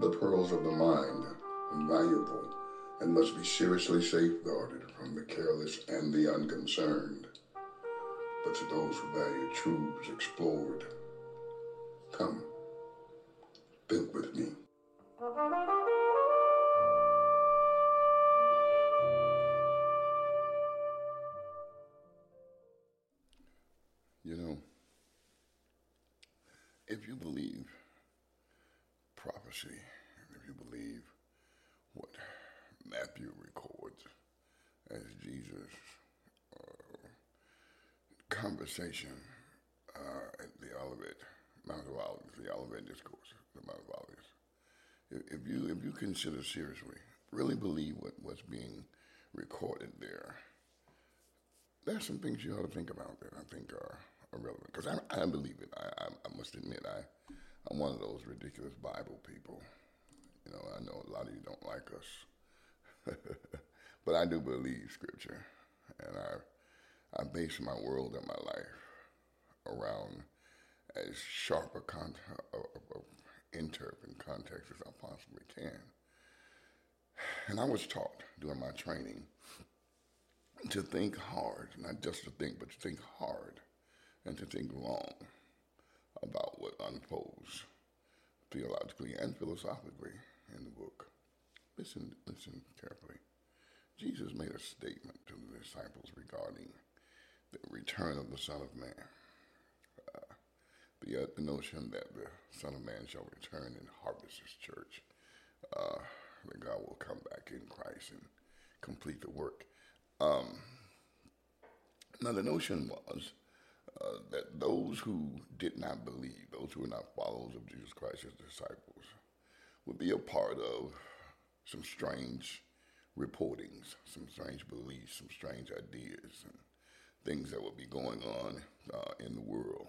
The pearls of the mind, invaluable, and must be seriously safeguarded from the careless and the unconcerned. But to those who value truths explored, come, think with me. You know, if you believe prophecy, if you believe what Matthew records as Jesus' uh, conversation uh, at the Olivet, Mount of Olives, the Olivet Discourse, the Mount of Olives, if, if you if you consider seriously, really believe what, what's being recorded there, there's some things you ought to think about that I think are, are relevant. Because I, I believe it. I, I, I must admit, I, I'm one of those ridiculous Bible people. You know, I know a lot of you don't like us. but I do believe Scripture. And I, I base my world and my life around as sharp a con- of interp and context as I possibly can. And I was taught during my training to think hard, not just to think, but to think hard and to think long about what unfolds theologically and philosophically in the book. Listen, listen carefully. Jesus made a statement to the disciples regarding the return of the Son of Man. Uh, the, uh, the notion that the Son of Man shall return and harvest his church, uh, that God will come back in Christ and complete the work. Um, now, the notion was uh, that those who did not believe, those who were not followers of Jesus Christ as disciples, would be a part of some strange reportings, some strange beliefs, some strange ideas, and things that would be going on uh, in the world.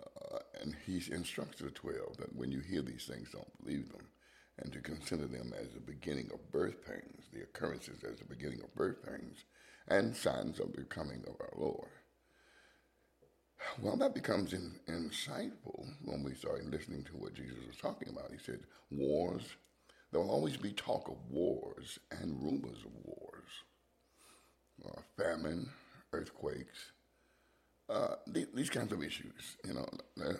Uh, and he instructs the 12 that when you hear these things, don't believe them, and to consider them as the beginning of birth pains, the occurrences as the beginning of birth pains, and signs of the coming of our Lord. Well, that becomes in, insightful when we start listening to what Jesus was talking about. He said, Wars, there will always be talk of wars and rumors of wars, uh, famine, earthquakes, uh, these, these, kinds of issues, you know. Uh,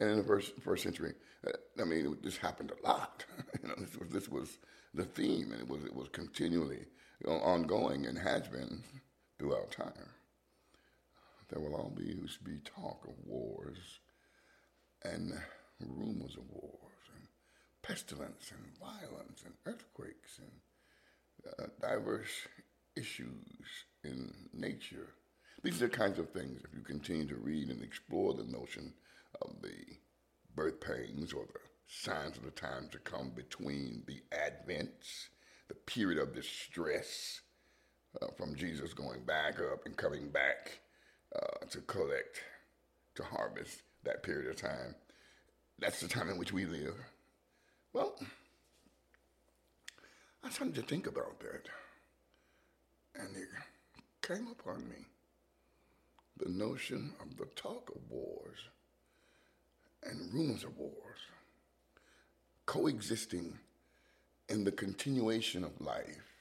and in the first, first century, uh, I mean, this happened a lot. you know, this was, this was the theme, and it was, it was continually ongoing and has been throughout time. There will always be talk of wars and rumors of wars and pestilence and violence and earthquakes and uh, diverse issues in nature. These are the kinds of things, if you continue to read and explore the notion of the birth pains or the signs of the times to come between the advents the period of distress uh, from Jesus going back up and coming back uh, to collect, to harvest that period of time. That's the time in which we live. Well, I started to think about that. And it came upon me the notion of the talk of wars and rumors of wars coexisting in the continuation of life,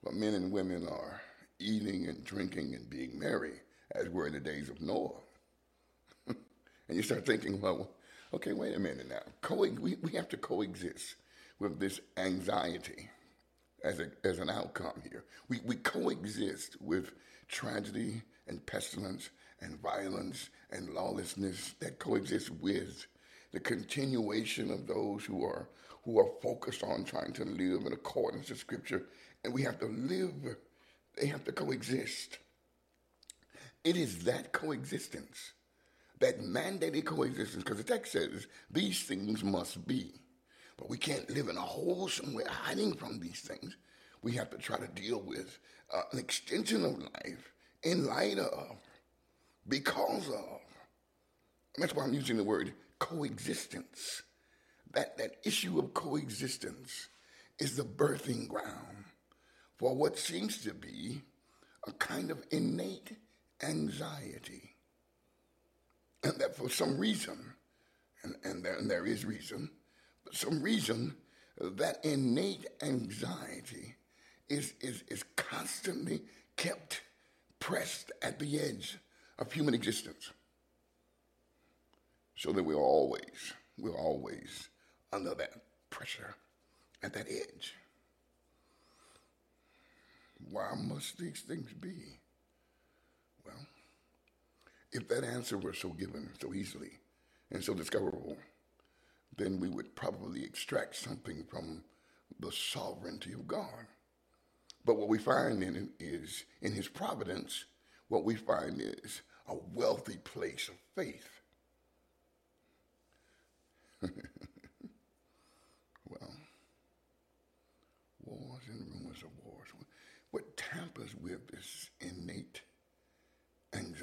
where men and women are eating and drinking and being merry, as were in the days of Noah. and you start thinking, well, okay, wait a minute now. Co- we, we have to coexist with this anxiety as, a, as an outcome here. We, we coexist with tragedy and pestilence and violence and lawlessness that coexist with the continuation of those who are who are focused on trying to live in accordance to Scripture, and we have to live, they have to coexist. It is that coexistence, that mandated coexistence, because the text says these things must be. But we can't live in a hole somewhere hiding from these things. We have to try to deal with uh, an extension of life in light of, because of. And that's why I'm using the word coexistence that, that issue of coexistence is the birthing ground for what seems to be a kind of innate anxiety. And that for some reason, and, and, there, and there is reason, but some reason, that innate anxiety is, is, is constantly kept pressed at the edge of human existence. So that we're always, we're always under that pressure at that edge. Why must these things be? Well, if that answer were so given so easily and so discoverable, then we would probably extract something from the sovereignty of God. But what we find in is, in his providence, what we find is a wealthy place of faith. well, wars and rumors of wars. What tampers with this innate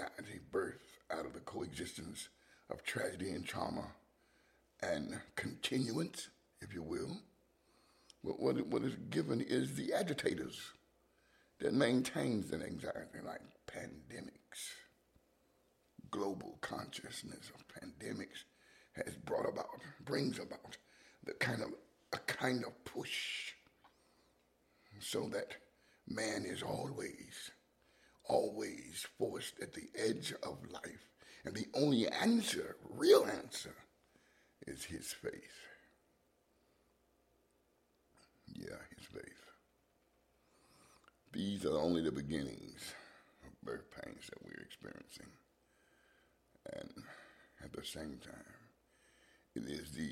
anxiety birth out of the coexistence of tragedy and trauma and continuance, if you will. What, what is given is the agitators that maintains an anxiety like pandemics. Global consciousness of pandemics has brought about, brings about the kind of a kind of push so that man is always, always forced at the edge of life. And the only answer, real answer, is his faith. Yeah, his faith. These are only the beginnings of birth pains that we're experiencing. And at the same time, it is the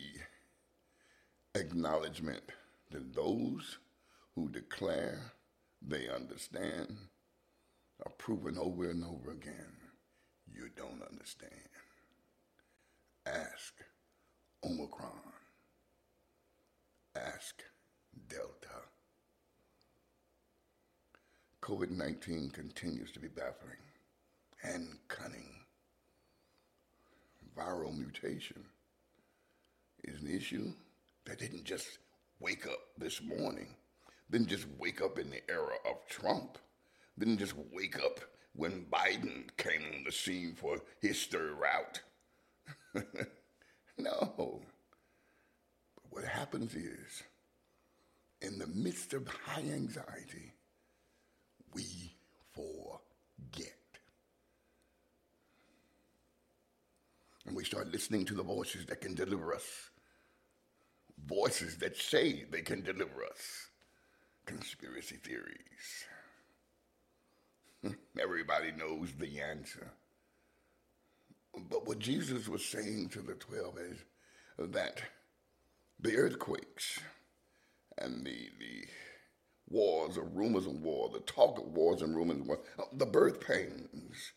acknowledgement that those who declare they understand are proven over and over again you don't understand. Ask Omicron. Ask Delta. COVID 19 continues to be baffling and cunning. Viral mutation is an issue that didn't just wake up this morning, didn't just wake up in the era of Trump, didn't just wake up when Biden came on the scene for his third route. No. But what happens is, in the midst of high anxiety, we forget. And we start listening to the voices that can deliver us. Voices that say they can deliver us. Conspiracy theories. Everybody knows the answer. But what Jesus was saying to the 12 is that the earthquakes and the, the wars or rumors of war, the talk of wars and rumors of war, uh, the birth pains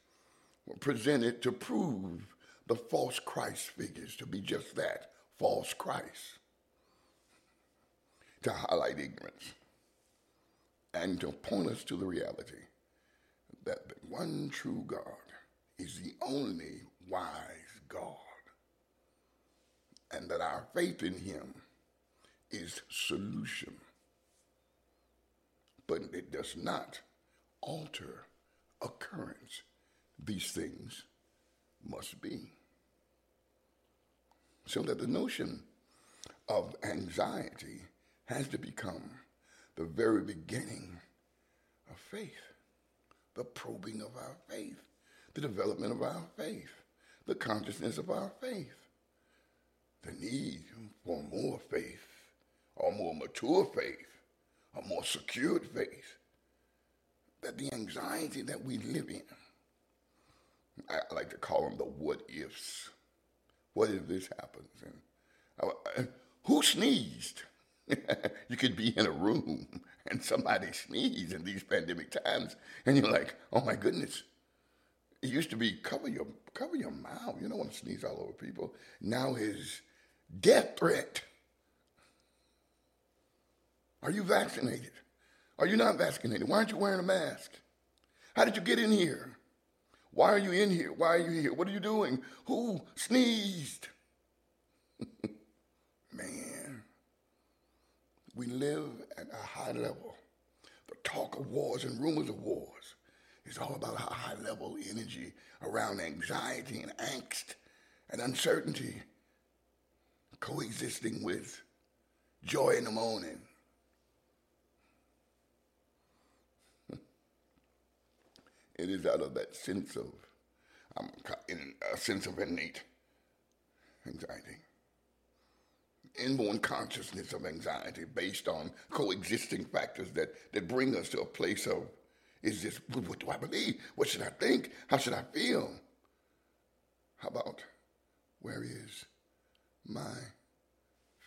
were presented to prove the false Christ figures to be just that, false Christ. To highlight ignorance and to point us to the reality one true God is the only wise God. And that our faith in him is solution. But it does not alter occurrence. These things must be. So that the notion of anxiety has to become the very beginning of faith, the probing of our faith, the development of our faith the consciousness of our faith. The need for more faith, or more mature faith, a more secured faith. That the anxiety that we live in, I like to call them the what ifs. What if this happens? And uh, who sneezed? you could be in a room and somebody sneezes in these pandemic times, and you're like, oh my goodness, it used to be cover your cover your mouth. You don't want to sneeze all over people. Now is death threat. Are you vaccinated? Are you not vaccinated? Why aren't you wearing a mask? How did you get in here? Why are you in here? Why are you here? What are you doing? Who sneezed? Man, we live at a high level. The talk of wars and rumors of wars is all about how high level energy around anxiety and angst and uncertainty coexisting with joy in the morning. it is out of that sense of, um, in a sense of innate anxiety, inborn consciousness of anxiety based on coexisting factors that, that bring us to a place of, is this, what do I believe? What should I think? How should I feel? How about, where is my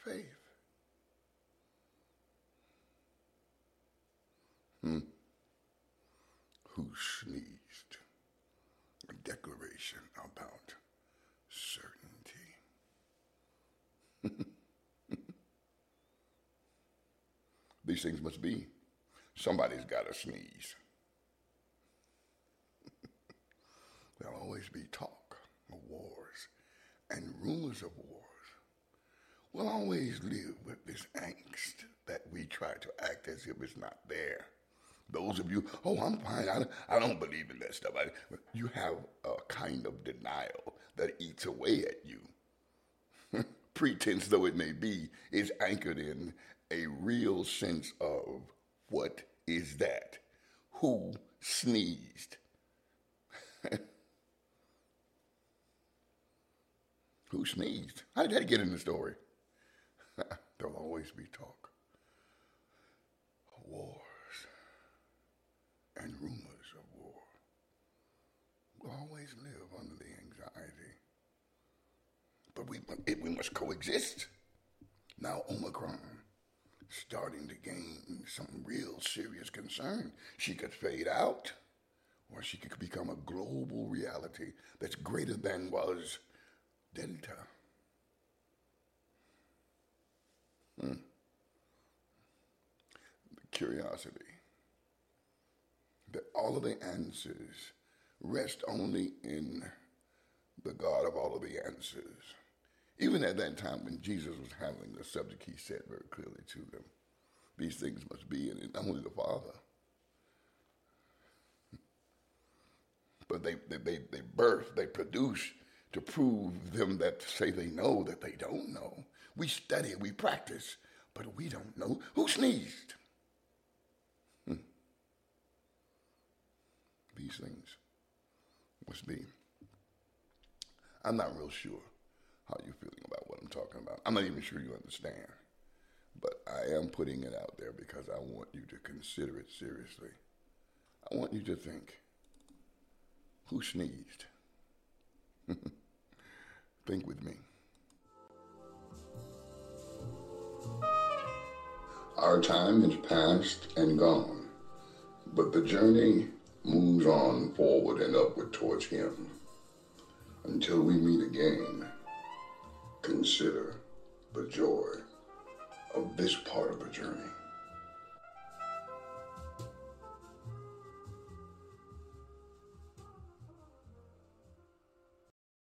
faith? Hmm. Who sneezed? A declaration about These things must be. Somebody's got to sneeze. There'll always be talk of wars and rumors of wars. We'll always live with this angst that we try to act as if it's not there. Those of you, oh, I'm fine. I, I don't believe in that stuff. I, you have a kind of denial that eats away at you. Pretense though it may be, is anchored in a real sense of what is that? Who sneezed? Who sneezed? How did that get in the story? There'll always be talk. Wars and rumors of war will always live under the anxiety. But we, we must coexist. Now, Omicron starting to gain some real serious concern. She could fade out, or she could become a global reality that's greater than was Delta. Hmm. Curiosity. That all of the answers rest only in the God of all of the answers. Even at that time when Jesus was handling the subject, he said very clearly to them, these things must be in only the Father. But they, they, they, they birth, they produce to prove them that say they know that they don't know. We study, we practice, but we don't know who sneezed. Hmm. These things must be. I'm not real sure how you're feeling about what I'm talking about. I'm not even sure you understand. But I am putting it out there because I want you to consider it seriously. I want you to think who sneezed? think with me. Our time is past and gone, but the journey moves on forward and upward towards Him. Until we meet again, consider the joy of this part of the journey.